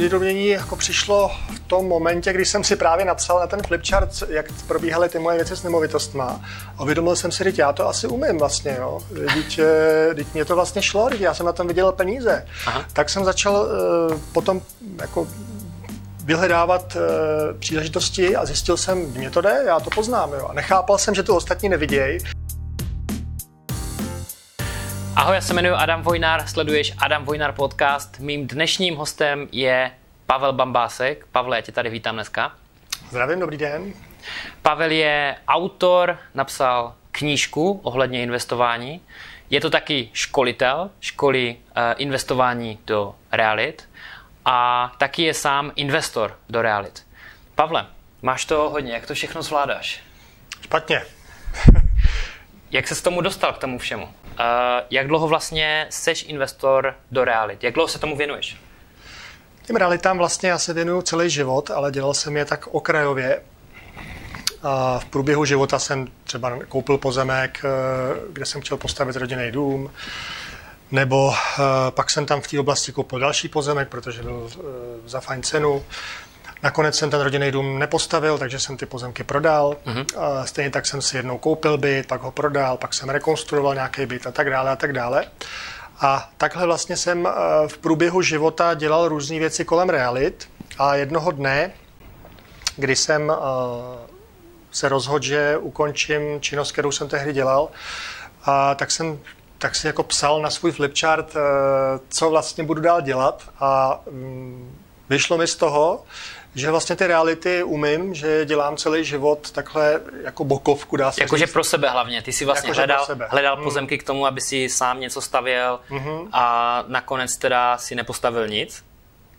uvědomění jako přišlo v tom momentě, kdy jsem si právě napsal na ten flipchart, jak probíhaly ty moje věci s nemovitostma. A uvědomil jsem si, že já to asi umím vlastně, jo. Teď, teď mě to vlastně šlo, teď já jsem na tom viděl peníze. Aha. Tak jsem začal uh, potom jako vyhledávat uh, příležitosti a zjistil jsem, mě to jde, já to poznám. Jo. A nechápal jsem, že to ostatní nevidějí. Ahoj, já se jmenuji Adam Vojnár, sleduješ Adam Vojnár podcast. Mým dnešním hostem je Pavel Bambásek. Pavle, já tě tady vítám dneska. Zdravím, dobrý den. Pavel je autor, napsal knížku ohledně investování. Je to taky školitel, školy uh, investování do realit a taky je sám investor do realit. Pavle, máš to hodně, jak to všechno zvládáš? Špatně. Jak se s tomu dostal k tomu všemu? Uh, jak dlouho vlastně seš investor do realit? Jak dlouho se tomu věnuješ? Těm realitám vlastně já se věnuju celý život, ale dělal jsem je tak okrajově. A v průběhu života jsem třeba koupil pozemek, eh, kde jsem chtěl postavit rodinný dům, nebo eh, pak jsem tam v té oblasti koupil další pozemek, protože byl za fajn cenu. Nakonec jsem ten rodinný dům nepostavil, takže jsem ty pozemky prodal. A stejně tak jsem si jednou koupil byt, pak ho prodal, pak jsem rekonstruoval nějaký byt a tak dále a tak dále. A takhle vlastně jsem eh, v průběhu života dělal různé věci kolem realit a jednoho dne, kdy jsem eh, se rozhodl, že ukončím činnost, kterou jsem tehdy dělal, a tak jsem tak si jako psal na svůj flipchart, eh, co vlastně budu dál dělat a mm, vyšlo mi z toho, že vlastně ty reality umím, že dělám celý život takhle jako bokovku, dá se Jakože pro sebe hlavně. Ty si vlastně jako hledal, hledal hmm. pozemky k tomu, aby si sám něco stavěl mm-hmm. a nakonec teda si nepostavil nic.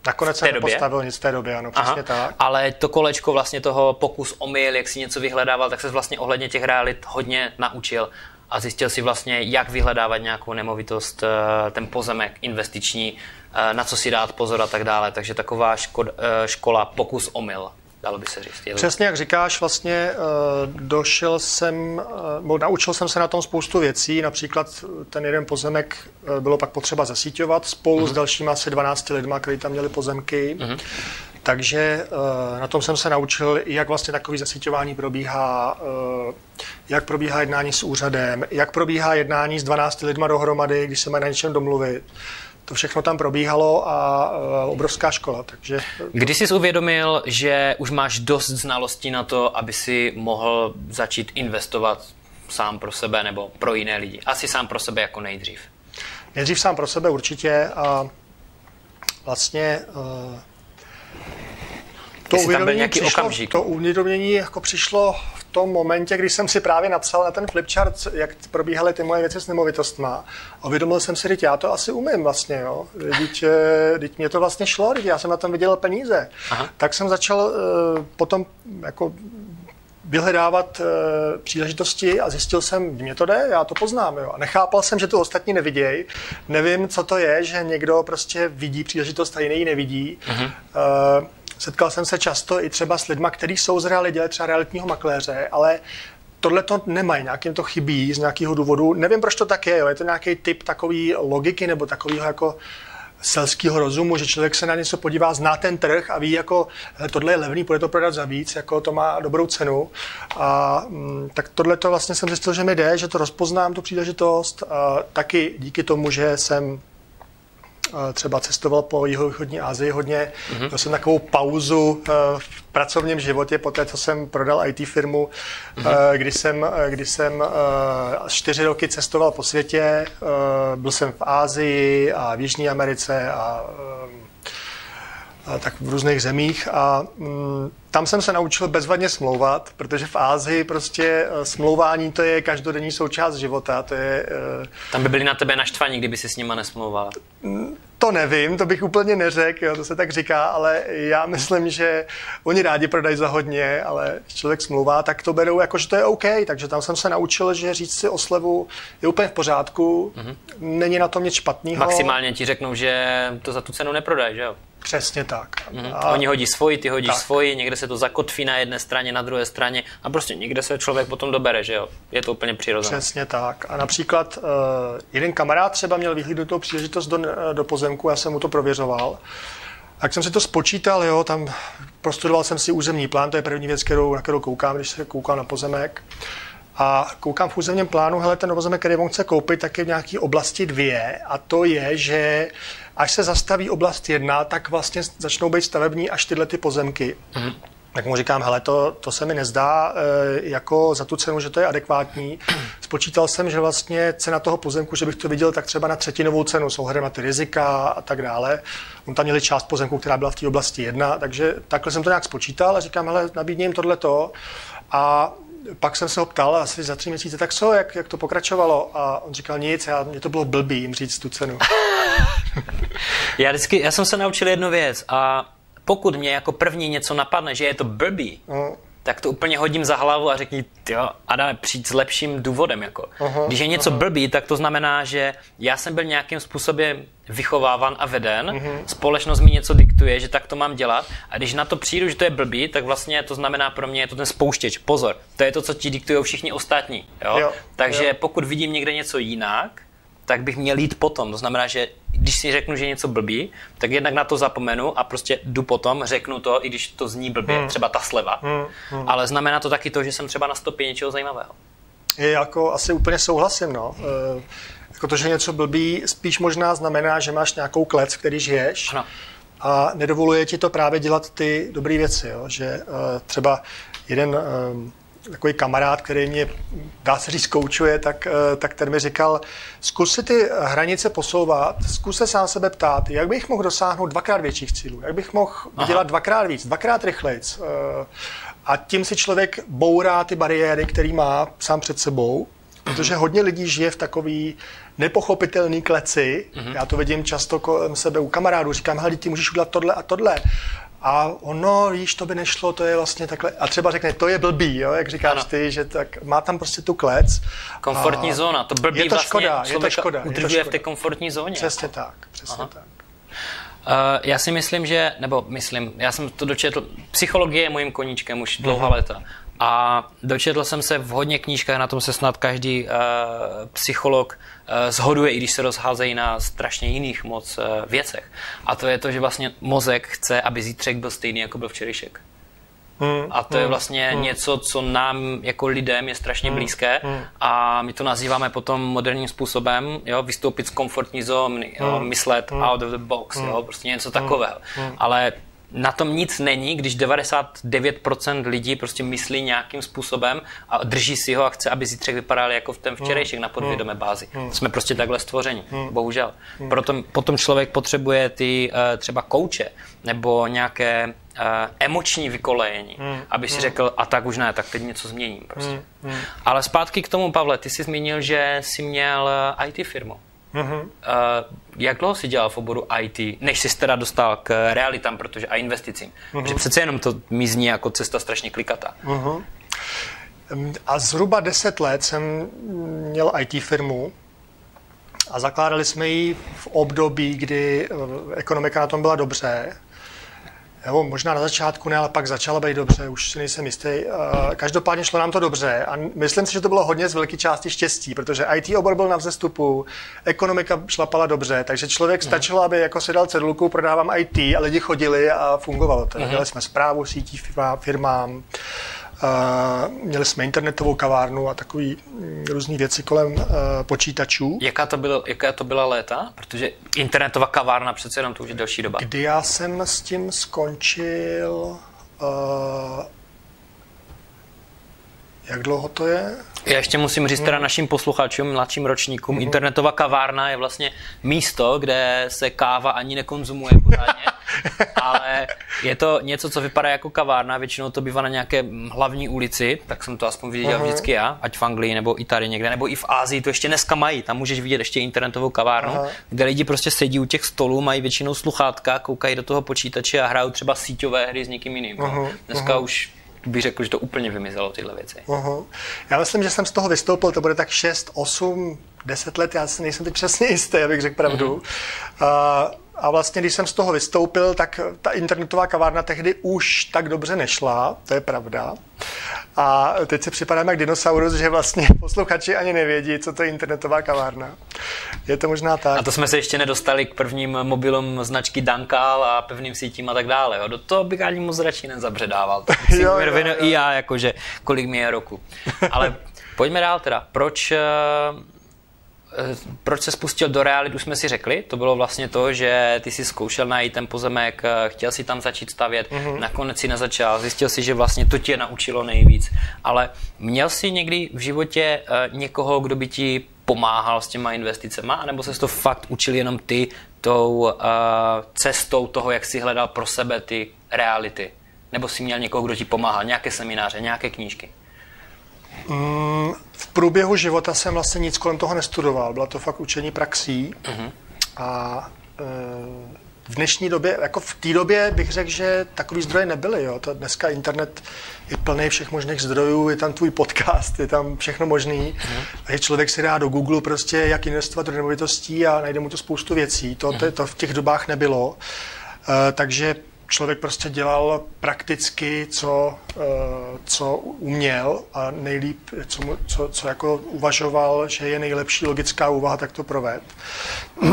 Nakonec jsem nepostavil nic v té době, ano, přesně Aha. tak. Ale to kolečko vlastně toho pokus omyl, jak si něco vyhledával, tak se vlastně ohledně těch realit hodně naučil a zjistil si vlastně, jak vyhledávat nějakou nemovitost, eh, ten pozemek investiční, eh, na co si dát pozor a tak dále. Takže taková ško- eh, škola pokus omyl dalo by se říct. Přesně jak říkáš, vlastně došel jsem, naučil jsem se na tom spoustu věcí, například ten jeden pozemek bylo pak potřeba zasíťovat spolu uh-huh. s mhm. dalšími asi 12 lidma, kteří tam měli pozemky. Uh-huh. Takže eh, na tom jsem se naučil, jak vlastně takový zasíťování probíhá, eh, jak probíhá jednání s úřadem, jak probíhá jednání s 12 lidma dohromady, když se mají na něčem domluvit. To všechno tam probíhalo a eh, obrovská škola. Takže... Kdy jsi uvědomil, že už máš dost znalostí na to, aby si mohl začít investovat sám pro sebe nebo pro jiné lidi? Asi sám pro sebe jako nejdřív. Nejdřív sám pro sebe určitě a vlastně to uvědomění, přišlo, okamžik. to uvědomění jako přišlo tom momentě, kdy jsem si právě napsal na ten flipchart, jak probíhaly ty moje věci s nemovitostma. A uvědomil jsem si, že já to asi umím vlastně, jo. Teď, teď mě to vlastně šlo, teď já jsem na tom viděl peníze. Aha. Tak jsem začal uh, potom jako vyhledávat uh, příležitosti a zjistil jsem, mě to jde, já to poznám. Jo. A nechápal jsem, že to ostatní nevidějí. Nevím, co to je, že někdo prostě vidí příležitost a jiný ji nevidí. Uh-huh. Uh, Setkal jsem se často i třeba s lidmi, kteří jsou z reality, dělají třeba realitního makléře, ale tohle to nemají, nějakým to chybí z nějakého důvodu. Nevím, proč to tak je, jo. je to nějaký typ takový logiky nebo takového jako selského rozumu, že člověk se na něco podívá, zná ten trh a ví, jako tohle je levný, bude to prodat za víc, jako to má dobrou cenu. A mm, tak tohle to vlastně jsem zjistil, že mi jde, že to rozpoznám, tu příležitost. A taky díky tomu, že jsem třeba cestoval po jihovýchodní Asii hodně. Mm-hmm. Měl jsem takovou pauzu eh, v pracovním životě po té, co jsem prodal IT firmu, mm-hmm. kdy jsem, eh, kdy jsem čtyři roky cestoval po světě. Byl jsem v Ázii a v Jižní Americe a tak v různých zemích a mm, tam jsem se naučil bezvadně smlouvat, protože v Ázii prostě smlouvání to je každodenní součást života. To je, tam by byli na tebe naštvaní, kdyby si s nima nesmlouval. To nevím, to bych úplně neřekl, to se tak říká, ale já myslím, že oni rádi prodají za hodně, ale když člověk smlouvá, tak to berou jako, že to je OK. Takže tam jsem se naučil, že říct si o slevu je úplně v pořádku, mm-hmm. není na tom nic špatného. Maximálně ti řeknou, že to za tu cenu neprodají, že jo? Přesně tak. Mm-hmm. A... Oni hodí svoji, ty hodíš tak. svoji, někde se to zakotví na jedné straně, na druhé straně a prostě někde se člověk potom dobere, že jo? Je to úplně přirozené. Přesně tak. A například uh, jeden kamarád třeba měl vyhlídnutou příležitost do, do pozemku, já jsem mu to prověřoval. Tak jsem si to spočítal, jo, tam prostudoval jsem si územní plán, to je první věc, kterou, na kterou koukám, když se koukám na pozemek. A koukám v územním plánu, hele, ten pozemek, který on chce koupit, tak je v nějaké oblasti dvě a to je, že až se zastaví oblast jedna, tak vlastně začnou být stavební až tyhle ty pozemky. Mm. Tak mu říkám, hele, to, to se mi nezdá e, jako za tu cenu, že to je adekvátní. Spočítal jsem, že vlastně cena toho pozemku, že bych to viděl tak třeba na třetinovou cenu s ohledem na ty rizika a tak dále. On tam měli část pozemku, která byla v té oblasti jedna, takže takhle jsem to nějak spočítal a říkám, hele, nabídni jim tohleto. A pak jsem se ho ptal asi za tři měsíce, tak co, jak, jak to pokračovalo? A on říkal nic, já, mě to bylo blbý jim říct tu cenu. já, vždycky, já jsem se naučil jednu věc a pokud mě jako první něco napadne, že je to blbý, uh. Tak to úplně hodím za hlavu a řekni, jo, a dáme přijít s lepším důvodem. Jako. Uh-huh, Když je něco uh-huh. blbý, tak to znamená, že já jsem byl nějakým způsobem vychováván a veden, uh-huh. společnost mi něco diktuje, že tak to mám dělat a když na to přijdu, že to je blbý, tak vlastně to znamená pro mě je to ten spouštěč. Pozor, to je to, co ti diktují všichni ostatní. Jo? Jo, Takže jo. pokud vidím někde něco jinak, tak bych měl jít potom. To znamená, že když si řeknu, že něco blbý, tak jednak na to zapomenu a prostě jdu potom, řeknu to, i když to zní blbě, hmm. třeba ta sleva. Hmm. Hmm. Ale znamená to taky to, že jsem třeba na stopě něčeho zajímavého. Je jako asi úplně souhlasím, no. E, jako to, že něco blbý, spíš možná znamená, že máš nějakou klec, který žiješ. Ano. A nedovoluje ti to právě dělat ty dobré věci, jo? že e, třeba jeden e, takový kamarád, který mě, dá se říct, koučuje, tak, eh, tak ten mi říkal, zkus si ty hranice posouvat, zkus se sám sebe ptát, jak bych mohl dosáhnout dvakrát větších cílů, jak bych mohl Aha. dělat dvakrát víc, dvakrát rychleji. Eh, a tím si člověk bourá ty bariéry, který má sám před sebou, protože hodně lidí žije v takový nepochopitelný kleci. Mm-hmm. Já to vidím často kolem sebe u kamarádů. Říkám, hele, ty můžeš udělat tohle a tohle. A ono, víš, to by nešlo, to je vlastně takhle. A třeba řekne, to je blbý, jo, jak říkáš ano. ty, že tak má tam prostě tu klec. Komfortní a zóna, to blbý je to vlastně škoda, je to škoda. Udržuje je to škoda. v té komfortní zóně. Přesně jako. tak, přesně Aha. tak. Uh, já si myslím, že, nebo myslím, já jsem to dočetl, psychologie je mojím koníčkem už dlouhá uh-huh. léta. A dočetl jsem se v hodně knížkách, na tom se snad každý uh, psycholog uh, zhoduje, i když se rozházejí na strašně jiných moc uh, věcech. A to je to, že vlastně mozek chce, aby zítřek byl stejný, jako byl včerejšek. Hmm, a to hmm, je vlastně hmm. něco, co nám jako lidem je strašně hmm, blízké hmm. a my to nazýváme potom moderním způsobem, jo, vystoupit z komfortní zóny, jo, hmm, myslet hmm. out of the box, hmm. jo, prostě něco takového. Hmm. Ale na tom nic není, když 99% lidí prostě myslí nějakým způsobem a drží si ho a chce, aby zítřek vypadal jako v ten včerejšek na podvědomé bázi. Jsme prostě takhle stvoření, bohužel. Proto potom člověk potřebuje ty uh, třeba kouče nebo nějaké uh, emoční vykolejení, aby si řekl, a tak už ne, tak teď něco změním prostě. Ale zpátky k tomu, Pavle, ty jsi zmínil, že jsi měl eh, IT firmu. Uh, jak dlouho jsi dělal v oboru IT, než jsi teda dostal k realitám protože, a investicím? Uh-huh. Protože přece jenom to mi zní jako cesta strašně klikatá. Uh-huh. A zhruba 10 let jsem měl IT firmu a zakládali jsme ji v období, kdy eh, ekonomika na tom byla dobře Jo, možná na začátku ne, ale pak začala být dobře, už si nejsem jistý. Každopádně šlo nám to dobře a myslím si, že to bylo hodně z velké části štěstí, protože IT obor byl na vzestupu, ekonomika šlapala dobře, takže člověk stačilo, aby jako si dal cedulku, prodávám IT a lidi chodili a fungovalo to. Měli jsme zprávu sítí firmám, měli jsme internetovou kavárnu a takový mm, různé věci kolem uh, počítačů. Jaká to, bylo, jaká to byla léta? Protože internetová kavárna přece jenom to už je delší doba. Kdy já jsem s tím skončil... Uh, jak dlouho to je? Já ještě musím říct teda hmm. našim posluchačům, mladším ročníkům, mm. internetová kavárna je vlastně místo, kde se káva ani nekonzumuje pořádně, ale je to něco, co vypadá jako kavárna, většinou to bývá na nějaké hlavní ulici, tak jsem to aspoň viděl uh-huh. vždycky já, ať v Anglii nebo i tady někde, nebo i v Ázii, to ještě dneska mají, tam můžeš vidět ještě internetovou kavárnu, uh-huh. kde lidi prostě sedí u těch stolů, mají většinou sluchátka, koukají do toho počítače a hrajou třeba síťové hry s někým jiným. Uh-huh. Dneska uh-huh. už bych řekl, že to úplně vymizelo, tyhle věci. Uh-huh. Já myslím, že jsem z toho vystoupil, to bude tak 6, 8, 10 let, já si nejsem teď přesně jistý, abych řekl pravdu. Uh-huh. Uh, a vlastně, když jsem z toho vystoupil, tak ta internetová kavárna tehdy už tak dobře nešla, to je pravda. A teď si připadáme jak dinosaurus, že vlastně posluchači ani nevědí, co to je internetová kavárna. Je to možná tak. A to jsme se ještě nedostali k prvním mobilům značky Dankal a pevným sítím a tak dále. Jo. Do toho bych ani moc radši nezabředával. jo, jo, jo. I já, jakože kolik mi je roku. Ale pojďme dál teda. Proč Eh, proč se spustil do reality, už jsme si řekli, to bylo vlastně to, že ty si zkoušel najít ten pozemek, eh, chtěl si tam začít stavět, mm-hmm. nakonec si nezačal, zjistil si, že vlastně to tě naučilo nejvíc, ale měl jsi někdy v životě eh, někoho, kdo by ti pomáhal s těma investicemi, anebo se to fakt učil jenom ty tou uh, cestou toho, jak si hledal pro sebe ty reality? Nebo si měl někoho, kdo ti pomáhal, nějaké semináře, nějaké knížky? Mm, v průběhu života jsem vlastně nic kolem toho nestudoval. Byla to fakt učení praxí. Uh-huh. A e, v dnešní době, jako v té době bych řekl, že takový zdroje nebyly. Jo. To dneska internet je plný všech možných zdrojů, je tam tvůj podcast, je tam všechno možný. Uh-huh. A je člověk si dá do Google prostě, jak investovat do nemovitostí a najde mu to spoustu věcí. To, to, to v těch dobách nebylo. E, takže člověk prostě dělal prakticky, co, eh, co uměl a nejlíp, co, co, co jako uvažoval, že je nejlepší logická úvaha, tak to proved.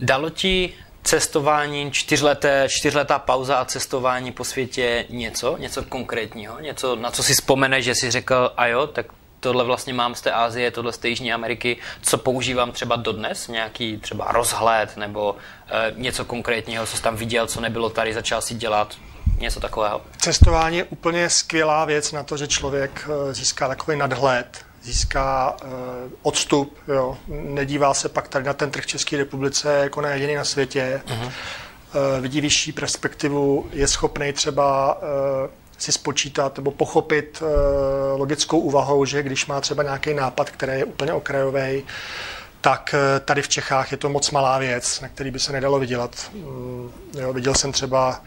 Dalo ti cestování, čtyřleté, čtyřletá pauza a cestování po světě něco, něco konkrétního, něco, na co si vzpomeneš, že si řekl, a jo, tak tohle vlastně mám z té Asie, tohle z té Jižní Ameriky, co používám třeba dodnes, nějaký třeba rozhled nebo e, něco konkrétního, co jsi tam viděl, co nebylo tady, začal si dělat, něco takového. Cestování je úplně skvělá věc na to, že člověk eh, získá takový nadhled, získá uh, odstup, jo. nedívá se pak tady na ten trh České republice jako na jediný na světě, uh-huh. uh, vidí vyšší perspektivu, je schopný třeba uh, si spočítat nebo pochopit uh, logickou úvahou, že když má třeba nějaký nápad, který je úplně okrajový, tak uh, tady v Čechách je to moc malá věc, na který by se nedalo vydělat. Um, jo, viděl jsem třeba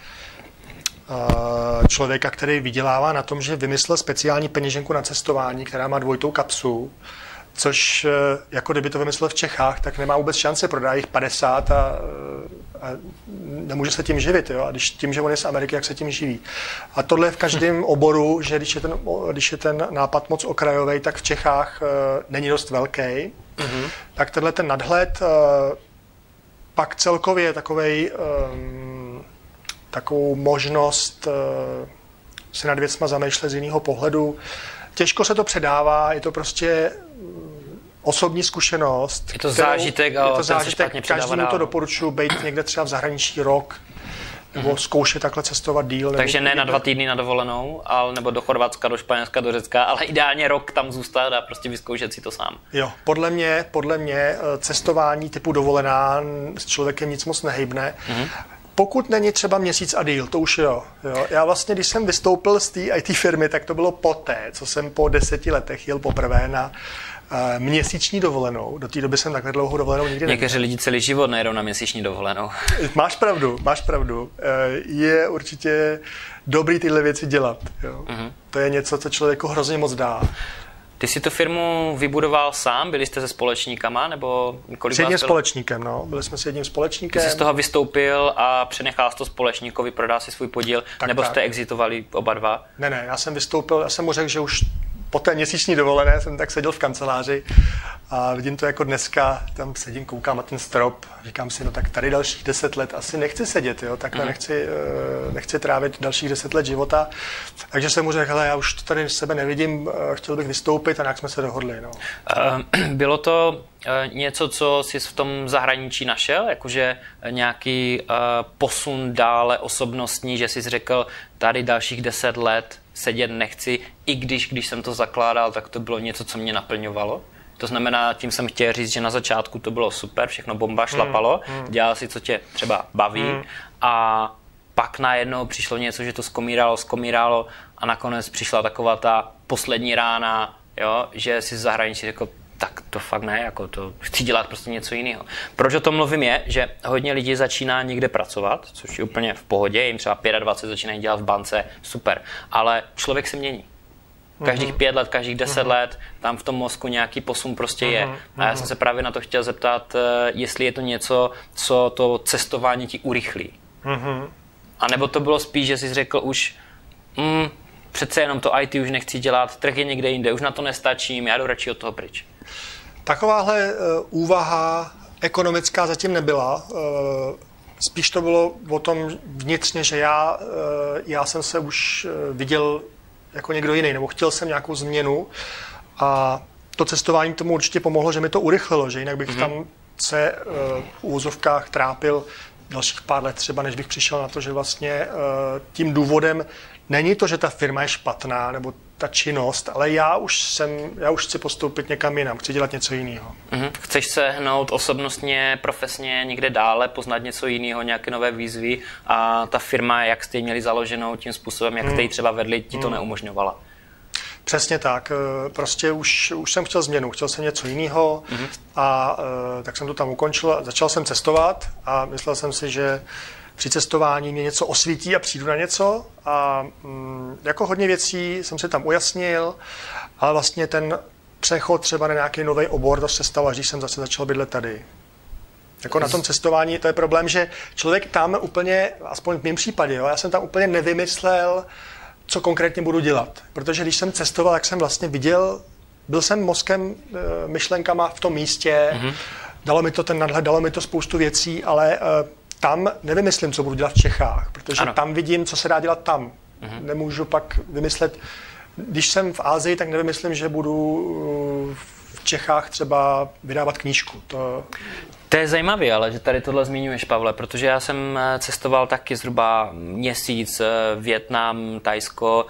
uh, člověka, který vydělává na tom, že vymyslel speciální peněženku na cestování, která má dvojitou kapsu, což jako kdyby to vymyslel v Čechách, tak nemá vůbec šance, prodá jich 50 a a nemůže se tím živit. Jo? A když tím, že on je z Ameriky, jak se tím živí. A tohle je v každém oboru, že když je ten, když je ten nápad moc okrajový, tak v Čechách uh, není dost velký. Mm-hmm. Tak tenhle ten nadhled uh, pak celkově takovej, um, takovou možnost uh, se nad věcma zamýšlet z jiného pohledu. Těžko se to předává, je to prostě osobní zkušenost. Je to kterou, zážitek a je to zážitek, každému to doporučuji být někde třeba v zahraničí rok, nebo mm-hmm. zkoušet takhle cestovat díl. Takže ne na dva týdny na dovolenou, ale nebo do Chorvatska, do Španělska, do Řecka, ale ideálně rok tam zůstat a prostě vyzkoušet si to sám. Jo, podle mě, podle mě eh, cestování typu dovolená s člověkem nic moc nehybne. Mm-hmm. Pokud není třeba měsíc a díl, to už jo, jo. Já vlastně, když jsem vystoupil z té IT firmy, tak to bylo poté, co jsem po deseti letech jel poprvé na měsíční dovolenou. Do té doby jsem takhle dlouhou dovolenou nikdy Někteří lidi celý život nejedou na měsíční dovolenou. máš pravdu, máš pravdu. E, je určitě dobrý tyhle věci dělat. Jo. Uh-huh. To je něco, co člověku hrozně moc dá. Ty jsi tu firmu vybudoval sám? Byli jste se společníkama? Nebo kolik s jedním společníkem, no. Byli jsme s jedním společníkem. Ty jsi z toho vystoupil a přenechal to společníkovi, prodal si svůj podíl, tak, nebo tak. jste exitovali oba dva? Ne, ne, já jsem vystoupil, já jsem mu řekl, že už po té měsíční dovolené jsem tak seděl v kanceláři a vidím to jako dneska, tam sedím, koukám na ten strop, říkám si, no tak tady dalších deset let asi nechci sedět, jo, takhle mm. nechci, eh, nechci trávit dalších deset let života. Takže jsem mu řekl, hele, já už to tady sebe nevidím, eh, chtěl bych vystoupit a nějak jsme se dohodli. No. Uh, bylo to něco, co jsi v tom zahraničí našel, jakože nějaký posun dále osobnostní, že jsi řekl, tady dalších deset let sedět nechci, i když, když jsem to zakládal, tak to bylo něco, co mě naplňovalo. To znamená, tím jsem chtěl říct, že na začátku to bylo super, všechno bomba, hmm, šlapalo, mm, dělal si, co tě třeba baví mm. a pak najednou přišlo něco, že to skomíralo, skomíralo a nakonec přišla taková ta poslední rána, jo, že si zahraničí řekl, tak to fakt ne, jako to chci dělat prostě něco jiného. Proč o tom mluvím je, že hodně lidí začíná někde pracovat, což je úplně v pohodě, jim třeba 25 začínají dělat v bance, super, ale člověk se mění. Každých uh-huh. pět let, každých deset uh-huh. let, tam v tom mozku nějaký posun prostě uh-huh. je. A já jsem se právě na to chtěl zeptat, eh, jestli je to něco, co to cestování ti urychlí. Uh-huh. A nebo to bylo spíš, že jsi řekl už, mm, přece jenom to IT už nechci dělat, trh je někde jinde, už na to nestačím, já jdu radši od toho pryč. Takováhle uh, úvaha ekonomická zatím nebyla. Uh, spíš to bylo o tom vnitřně, že já, uh, já jsem se už viděl jako někdo jiný, nebo chtěl jsem nějakou změnu a to cestování tomu určitě pomohlo, že mi to urychlilo, že jinak bych mm-hmm. tam se v úzovkách trápil dalších pár let třeba, než bych přišel na to, že vlastně tím důvodem není to, že ta firma je špatná, nebo ta činnost, ale já už jsem, já už chci postoupit někam jinam, chci dělat něco jiného. Mm-hmm. Chceš se hnout osobnostně, profesně někde dále, poznat něco jiného, nějaké nové výzvy a ta firma, jak jste ji měli založenou tím způsobem, jak jste ji mm. třeba vedli, ti to mm. neumožňovala. Přesně tak. Eh, prostě už, už jsem chtěl změnu, chtěl jsem něco jiného mm-hmm. a eh, tak jsem to tam ukončil. Začal jsem cestovat a myslel jsem si, že při cestování mě něco osvítí a přijdu na něco. A mm, jako hodně věcí jsem si tam ujasnil, ale vlastně ten přechod třeba na nějaký nový obor, to se stalo, když jsem zase začal bydlet tady. Jako na tom cestování to je problém, že člověk tam úplně, aspoň v mém případě, jo, já jsem tam úplně nevymyslel, co konkrétně budu dělat. Protože když jsem cestoval, tak jsem vlastně viděl, byl jsem mozkem, eh, myšlenkama v tom místě, mm-hmm. dalo mi to ten nadhled, dalo mi to spoustu věcí, ale eh, tam nevymyslím, co budu dělat v Čechách, protože ano. tam vidím, co se dá dělat tam. Mm-hmm. Nemůžu pak vymyslet, když jsem v Ázii, tak nevymyslím, že budu eh, v Čechách třeba vydávat knížku. To, to je zajímavé, ale že tady tohle zmiňuješ, Pavle, protože já jsem eh, cestoval taky zhruba měsíc, eh, Větnam, Tajsko,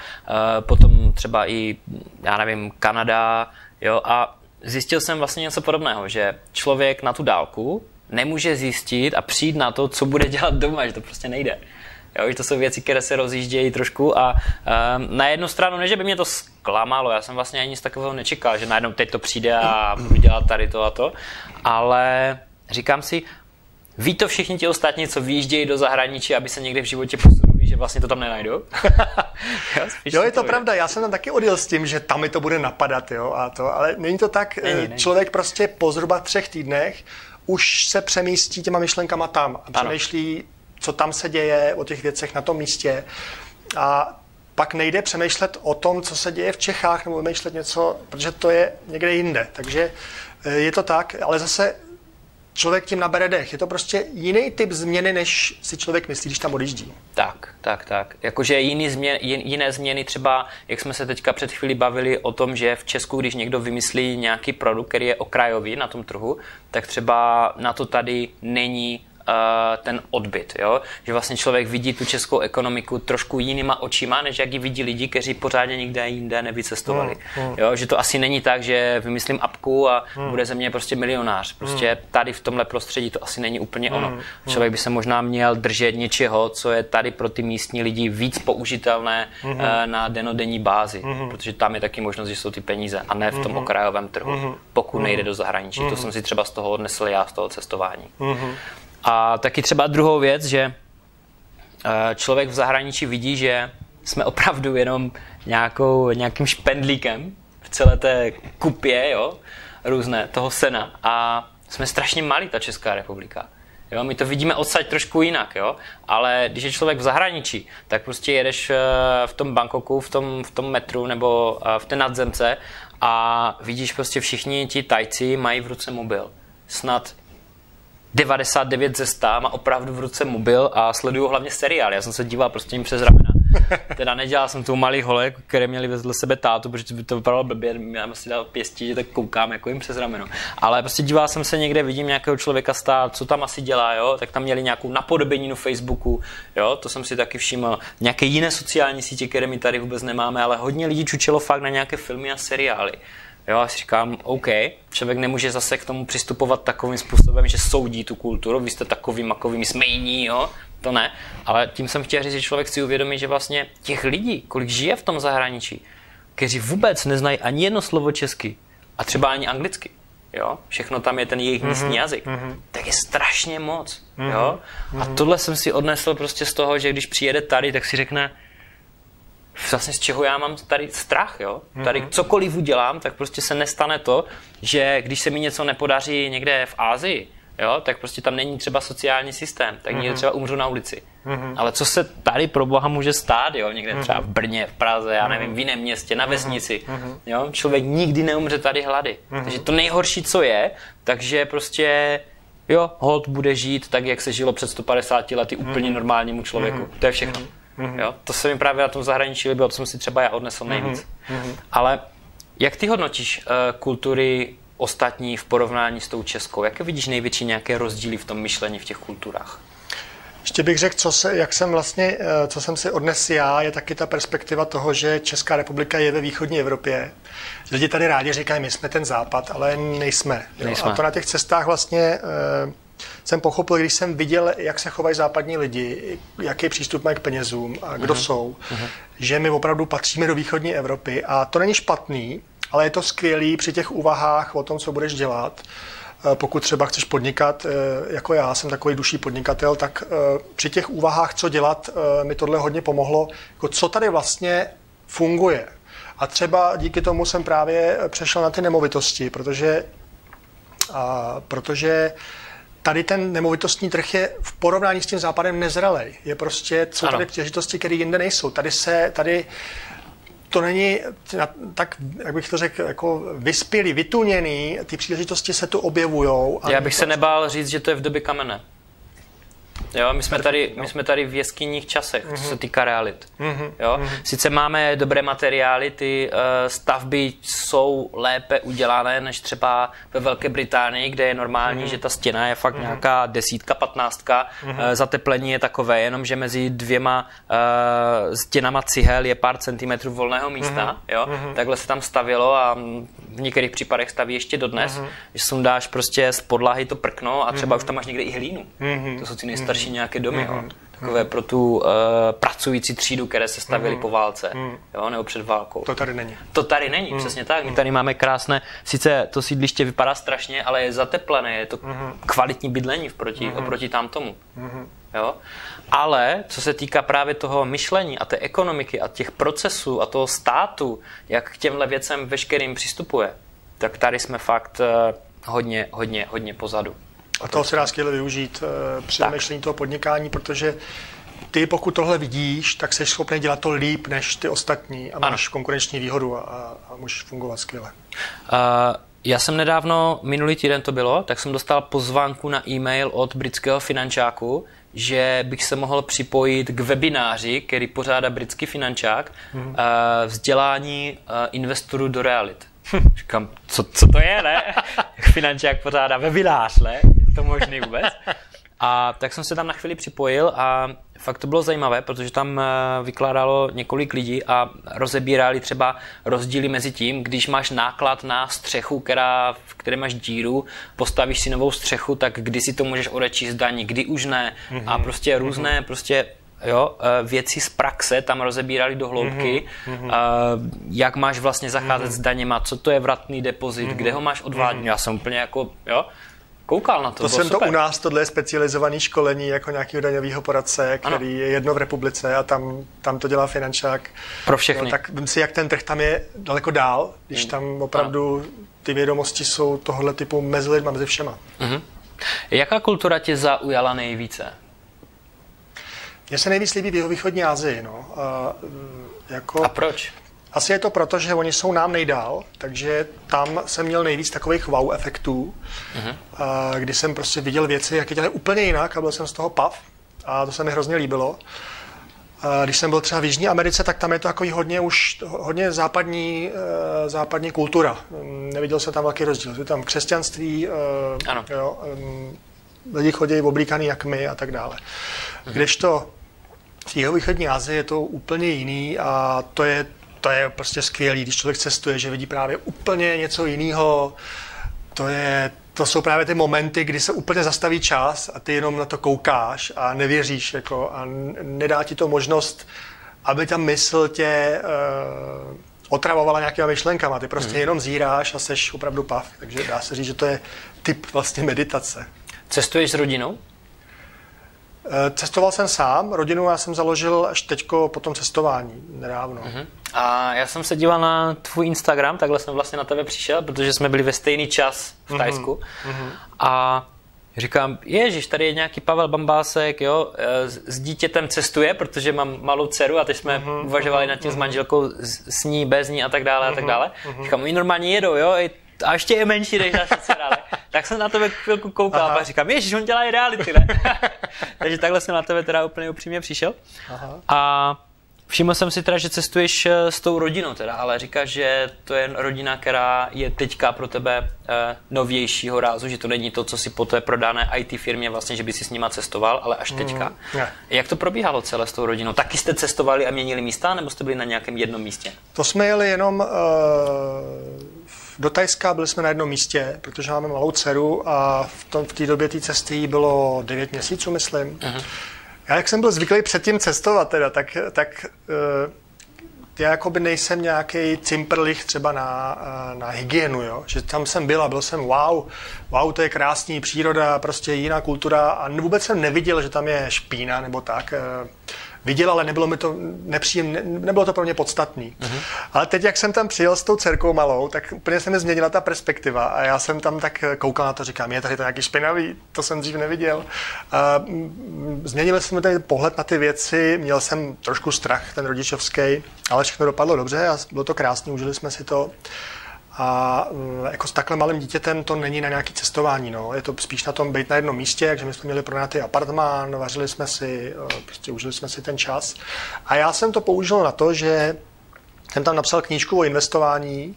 potom třeba i, já nevím, Kanada, jo, a zjistil jsem vlastně něco podobného, že člověk na tu dálku nemůže zjistit a přijít na to, co bude dělat doma, že to prostě nejde. Jo, že to jsou věci, které se rozjíždějí trošku a um, na jednu stranu, ne, že by mě to zklamalo, já jsem vlastně ani nic takového nečekal, že najednou teď to přijde a budu dělat tady to a to, ale říkám si, ví to všichni ti ostatní, co vyjíždějí do zahraničí, aby se někde v životě posunuli, že vlastně to tam nenajdou? jo, je to to pravda, já jsem tam taky odjel s tím, že tam mi to bude napadat, jo, a to, ale není to tak, není, není. člověk prostě po zhruba třech týdnech už se přemístí těma myšlenkama tam a přemýšlí, co tam se děje, o těch věcech na tom místě. A pak nejde přemýšlet o tom, co se děje v Čechách, nebo vymýšlet něco, protože to je někde jinde. Takže eh, je to tak, ale zase člověk tím nabere dech. Je to prostě jiný typ změny, než si člověk myslí, když tam odjíždí. Tak, tak, tak. Jakože jiný změn, jiné změny třeba, jak jsme se teďka před chvíli bavili o tom, že v Česku, když někdo vymyslí nějaký produkt, který je okrajový na tom trhu, tak třeba na to tady není ten odbyt, jo? že vlastně člověk vidí tu českou ekonomiku trošku jinýma očima, než jak ji vidí lidi, kteří pořádně nikde jinde nevycestovali. Mm, mm. Jo? Že to asi není tak, že vymyslím apku a mm. bude ze mě prostě milionář. Prostě mm. tady v tomhle prostředí to asi není úplně mm. ono. Mm. Člověk by se možná měl držet něčeho, co je tady pro ty místní lidi víc použitelné mm. na denodenní bázi, mm. protože tam je taky možnost, že jsou ty peníze a ne v tom mm. okrajovém trhu, pokud nejde do zahraničí. Mm. To jsem si třeba z toho odnesl já, z toho cestování. Mm. A taky třeba druhou věc, že eh, člověk v zahraničí vidí, že jsme opravdu jenom nějakou, nějakým špendlíkem v celé té kupě, jo, různé, toho sena. A jsme strašně malí, ta Česká republika. Jo, my to vidíme odsaď trošku jinak, jo? ale když je člověk v zahraničí, tak prostě jedeš eh, v tom Bangkoku, v tom, v tom metru nebo eh, v té nadzemce a vidíš prostě všichni ti tajci mají v ruce mobil. Snad 99 ze 100 má opravdu v ruce mobil a sleduju hlavně seriál. Já jsem se díval prostě jim přes ramena. Teda nedělal jsem tu malý holek, které měli vedle sebe tátu, protože by to vypadalo blbě, já si dal pěstí, že tak koukám jako jim přes rameno. Ale prostě díval jsem se někde, vidím nějakého člověka stát, co tam asi dělá, jo? tak tam měli nějakou napodobeninu Facebooku, jo? to jsem si taky všiml. Nějaké jiné sociální sítě, které my tady vůbec nemáme, ale hodně lidí čučelo fakt na nějaké filmy a seriály. Jo, a si říkám, OK, člověk nemůže zase k tomu přistupovat takovým způsobem, že soudí tu kulturu, vy jste takový makový, jsme jiní, jo, to ne. Ale tím jsem chtěl říct, že člověk si uvědomí, že vlastně těch lidí, kolik žije v tom zahraničí, kteří vůbec neznají ani jedno slovo česky a třeba ani anglicky, jo, všechno tam je ten jejich mm-hmm. místní jazyk, mm-hmm. tak je strašně moc, mm-hmm. jo. A mhm. tohle jsem si odnesl prostě z toho, že když přijede tady, tak si řekne, vlastně z čeho já mám tady strach, jo? Tady mm-hmm. cokoliv udělám, tak prostě se nestane to, že když se mi něco nepodaří někde v Ázii, jo, tak prostě tam není třeba sociální systém, tak mm-hmm. někde třeba umřu na ulici. Mm-hmm. Ale co se tady pro boha může stát, jo? Někde mm-hmm. třeba v Brně, v Praze, já nevím, v jiném městě, na vesnici. Mm-hmm. Jo? Člověk nikdy neumře tady hlady. Mm-hmm. Takže to nejhorší, co je, takže prostě jo, hold bude žít tak, jak se žilo před 150 lety úplně mm-hmm. normálnímu člověku. Mm-hmm. To je všechno. Mm-hmm. Jo? To se mi právě na tom zahraničí líbilo, to jsem si třeba já odnesl nejvíc. Mm-hmm. Ale jak ty hodnotíš uh, kultury ostatní v porovnání s tou českou? Jaké vidíš největší nějaké rozdíly v tom myšlení v těch kulturách? Ještě bych řekl, co se, jak jsem vlastně, eh, co jsem si odnes já, je taky ta perspektiva toho, že Česká republika je ve východní Evropě. Lidi tady rádi říkají, my jsme ten západ, ale nejsme. nejsme. A to na těch cestách vlastně eh, jsem pochopil, když jsem viděl, jak se chovají západní lidi, jaký přístup mají k penězům a kdo uh-huh. jsou, uh-huh. že my opravdu patříme do východní Evropy a to není špatný, ale je to skvělý při těch úvahách o tom, co budeš dělat. Eh, pokud třeba chceš podnikat, eh, jako já jsem takový duší podnikatel, tak eh, při těch úvahách, co dělat, mi tohle hodně pomohlo, jako co tady vlastně funguje. A třeba díky tomu jsem právě přešel na ty nemovitosti, protože, a, protože tady ten nemovitostní trh je v porovnání s tím západem nezralej. Je prostě, jsou tady příležitosti, které jinde nejsou. Tady se, tady to není tak, jak bych to řekl, jako vyspělý, vytuněný, ty příležitosti se tu objevují. Já bych se nebál říct, že to je v době kamene. Jo, my jsme, tady, my jsme tady v jeskyních časech, mm-hmm. co se mhm. týká realit. Mm-hmm. Jo? Mm-hmm. Sice máme dobré materiály, ty uh, stavby jsou lépe udělané než třeba ve Velké Británii, kde je normální, mm-hmm. že ta stěna je fakt mm-hmm. nějaká desítka, patnáctka. Mm-hmm. Uh, zateplení je takové, jenom že mezi dvěma uh, stěnama cihel je pár centimetrů volného místa. Mm-hmm. Jo? Mm-hmm. Takhle se tam stavilo a v některých případech staví ještě dodnes. Mm-hmm. Že sundáš prostě z podlahy to prkno a třeba mm-hmm. už tam máš někde i hlínu. Mm-hmm. To jsou ty nejstarší další nějaké domy, mm-hmm. jo. Takové mm-hmm. pro tu uh, pracující třídu, které se stavily mm-hmm. po válce, mm-hmm. jo, nebo před válkou. To tady není. To tady není, mm-hmm. přesně tak. My tady máme krásné, sice to sídliště vypadá strašně, ale je zateplené, je to mm-hmm. kvalitní bydlení vproti, mm-hmm. oproti tamtomu. Mm-hmm. Jo? Ale co se týká právě toho myšlení a té ekonomiky a těch procesů a toho státu, jak k těmhle věcem veškerým přistupuje, tak tady jsme fakt uh, hodně, hodně, hodně pozadu. A toho se dá skvěle využít uh, při myšlení toho podnikání, protože ty, pokud tohle vidíš, tak jsi schopný dělat to líp než ty ostatní a máš ano. konkurenční výhodu a, a můžeš fungovat skvěle. Uh, já jsem nedávno, minulý týden to bylo, tak jsem dostal pozvánku na e-mail od britského finančáku, že bych se mohl připojit k webináři, který pořádá britský finančák, mm-hmm. uh, vzdělání uh, investorů do realit. Říkám, co, co to je, ne? Finančák pořádá webinář, ne? To možný vůbec. A tak jsem se tam na chvíli připojil a fakt to bylo zajímavé, protože tam eh, vykládalo několik lidí a rozebírali třeba rozdíly mezi tím, když máš náklad na střechu, která, v které máš díru, postavíš si novou střechu, tak kdy si to můžeš odečíst daní, kdy už ne. Mm-hmm. A prostě různé mm-hmm. prostě jo, eh, věci z praxe tam rozebírali do hloubky, mm-hmm. jak máš vlastně zacházet mm-hmm. s daněma, co to je vratný depozit, mm-hmm. kde ho máš odvádět. Mm-hmm. Já jsem úplně jako, jo, koukal na to. To jsem super. to u nás, tohle je specializovaný školení jako nějakého daňového poradce, který ano. je jedno v republice a tam, tam to dělá finančák. Pro všechny. No, tak vím si, jak ten trh tam je daleko dál, když hmm. tam opravdu ano. ty vědomosti jsou tohle typu mezi lidmi, mezi všema. Mhm. Jaká kultura tě zaujala nejvíce? Mně se nejvíc líbí v jeho východní Asii. No. A, jako... a proč? Asi je to proto, že oni jsou nám nejdál, takže tam jsem měl nejvíc takových wow efektů, uh-huh. kdy jsem prostě viděl věci, jak je dělají úplně jinak a byl jsem z toho pav a to se mi hrozně líbilo. Když jsem byl třeba v Jižní Americe, tak tam je to takový hodně už hodně západní, e, západní kultura. Neviděl jsem tam velký rozdíl. Je tam křesťanství, e, ano. Jo, lidi chodí oblíkaný jak my a tak dále. Mhm. Kdežto v jihovýchodní Asii je to úplně jiný a to je to je prostě skvělý, když člověk cestuje, že vidí právě úplně něco jiného. To, je, to jsou právě ty momenty, kdy se úplně zastaví čas a ty jenom na to koukáš a nevěříš jako, a nedá ti to možnost, aby ta mysl tě uh, otravovala nějakýma myšlenkama. Ty prostě hmm. jenom zíráš a seš opravdu pav. Takže dá se říct, že to je typ vlastně meditace. Cestuješ s rodinou? Eh, cestoval jsem sám, rodinu já jsem založil až teďko po tom cestování, nedávno. Uh-huh. A já jsem se díval na tvůj Instagram, takhle jsem vlastně na tebe přišel, protože jsme byli ve stejný čas v mhm. Tajsku. Uh-huh. A Říkám, ježiš, tady je nějaký Pavel Bambásek, jo, eh, s dítětem cestuje, protože mám malou dceru a teď jsme uh-huh, uvažovali uh-huh, nad tím uh-huh. s manželkou, s ní, bez ní a tak dále uh-huh, a tak dále. Uh-huh. Říkám, oni normálně jedou, jo, a ještě je menší než naše dcera. tak jsem na tebe chvilku koukal Aha. a říkám, ježiš, on dělá i reality, ne? Takže takhle jsem na tebe teda úplně upřímně přišel. Aha. A Všiml jsem si teda, že cestuješ eh, s tou rodinou teda, ale říkáš, že to je rodina, která je teďka pro tebe eh, novějšího rázu, že to není to, co si po té prodané IT firmě vlastně, že by si s nima cestoval, ale až teďka. Mm. Jak to probíhalo celé s tou rodinou? Taky jste cestovali a měnili místa, nebo jste byli na nějakém jednom místě? To jsme jeli jenom uh, do Tajska, byli jsme na jednom místě, protože máme malou dceru a v, tom, v té době té cesty bylo 9 měsíců, myslím. Uh-huh. Já jak jsem byl zvyklý předtím cestovat, teda, tak, tak uh, já jakoby nejsem nějaký cimprlich třeba na, uh, na hygienu, jo? že tam jsem byl a byl jsem wow, wow, to je krásný, příroda, prostě jiná kultura a vůbec jsem neviděl, že tam je špína nebo tak. Viděl, ale nebylo mi to nepříjemné, nebylo to pro mě podstatný. Uh-huh. Ale teď, jak jsem tam přijel s tou dcerkou malou, tak úplně se mi změnila ta perspektiva a já jsem tam tak koukal na to, říkám, je tady to nějaký špinavý, to jsem dřív neviděl. A změnil jsem tady pohled na ty věci, měl jsem trošku strach, ten rodičovský, ale všechno dopadlo dobře a bylo to krásné, užili jsme si to. A mm, jako s takhle malým dítětem to není na nějaké cestování. No. Je to spíš na tom být na jednom místě, takže my jsme měli pronátý apartmán, vařili jsme si, eh, prostě užili jsme si ten čas. A já jsem to použil na to, že jsem tam napsal knížku o investování,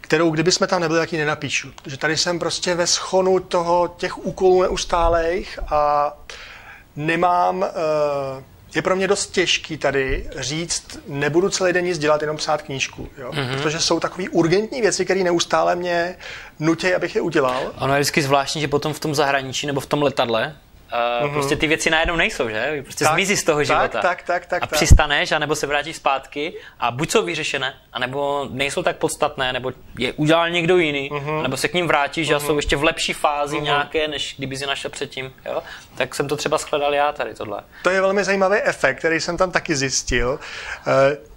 kterou kdyby jsme tam nebyli, tak ji nenapíšu. Protože tady jsem prostě ve schonu toho, těch úkolů neustálejch a nemám uh, je pro mě dost těžký tady říct, nebudu celý den nic dělat, jenom psát knížku, jo? Mm-hmm. protože jsou takové urgentní věci, které neustále mě nutí, abych je udělal. Ono je vždycky zvláštní, že potom v tom zahraničí nebo v tom letadle Uh, mm-hmm. Prostě ty věci najednou nejsou, že? Prostě tak, zmizí z toho tak, života. Tak, tak, tak, a tak. přistaneš, anebo se vrátíš zpátky a buď jsou vyřešené, anebo nejsou tak podstatné, nebo je udělal někdo jiný, mm-hmm. nebo se k ním vrátíš mm-hmm. a jsou ještě v lepší fázi mm-hmm. nějaké, než kdyby si našel předtím. Jo? Tak jsem to třeba shledal já tady tohle. To je velmi zajímavý efekt, který jsem tam taky zjistil. Uh,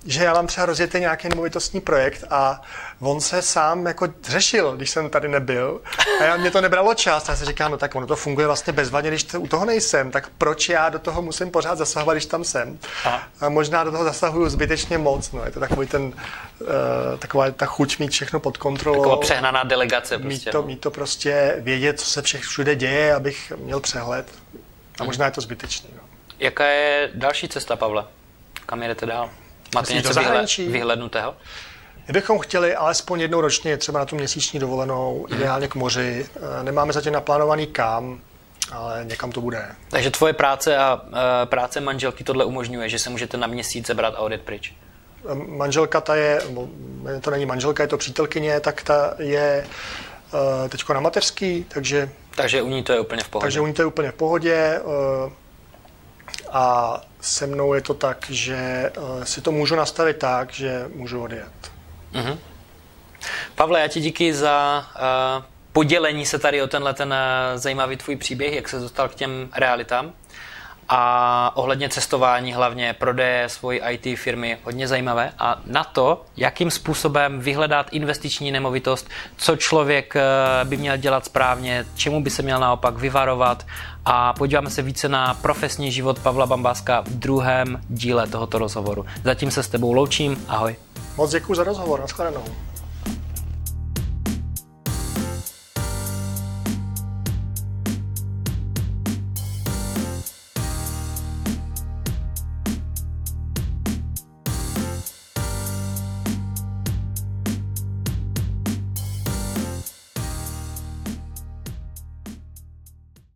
že já mám třeba rozjetý nějaký nemovitostní projekt a on se sám jako řešil, když jsem tady nebyl a já, mě to nebralo čas a já si říkám, no tak ono to funguje vlastně bezvadně, když to, u toho nejsem, tak proč já do toho musím pořád zasahovat, když tam jsem? Aha. A možná do toho zasahuju zbytečně moc, no je to takový ten, uh, taková ta chuť mít všechno pod kontrolou. Taková přehnaná delegace prostě. Mít to, no. mít to prostě vědět, co se všech všude děje, abych měl přehled. A možná je to zbytečný. No. Jaká je další cesta, Pavle? Kam jedete dál? Máte něco zahraničí? vyhlednutého? Kdybychom chtěli alespoň jednou ročně třeba na tu měsíční dovolenou, hmm. ideálně k moři. Eh, nemáme zatím naplánovaný kam, ale někam to bude. Takže tvoje práce a uh, práce manželky tohle umožňuje, že se můžete na měsíc zebrat a odjet pryč? Eh, manželka ta je, to není manželka, je to přítelkyně, tak ta je uh, teďko na mateřský, takže... Takže u ní to je úplně v pohodě. Takže u ní to je úplně v pohodě. Uh, a se mnou je to tak, že uh, si to můžu nastavit tak, že můžu odjet. Mm-hmm. Pavle, já ti díky za uh, podělení se tady o tenhle ten zajímavý tvůj příběh, jak se dostal k těm realitám. A ohledně cestování, hlavně prodeje svojí IT firmy, hodně zajímavé. A na to, jakým způsobem vyhledat investiční nemovitost, co člověk by měl dělat správně, čemu by se měl naopak vyvarovat a podíváme se více na profesní život Pavla Bambáska v druhém díle tohoto rozhovoru. Zatím se s tebou loučím, ahoj. Moc děkuji za rozhovor, nashledanou.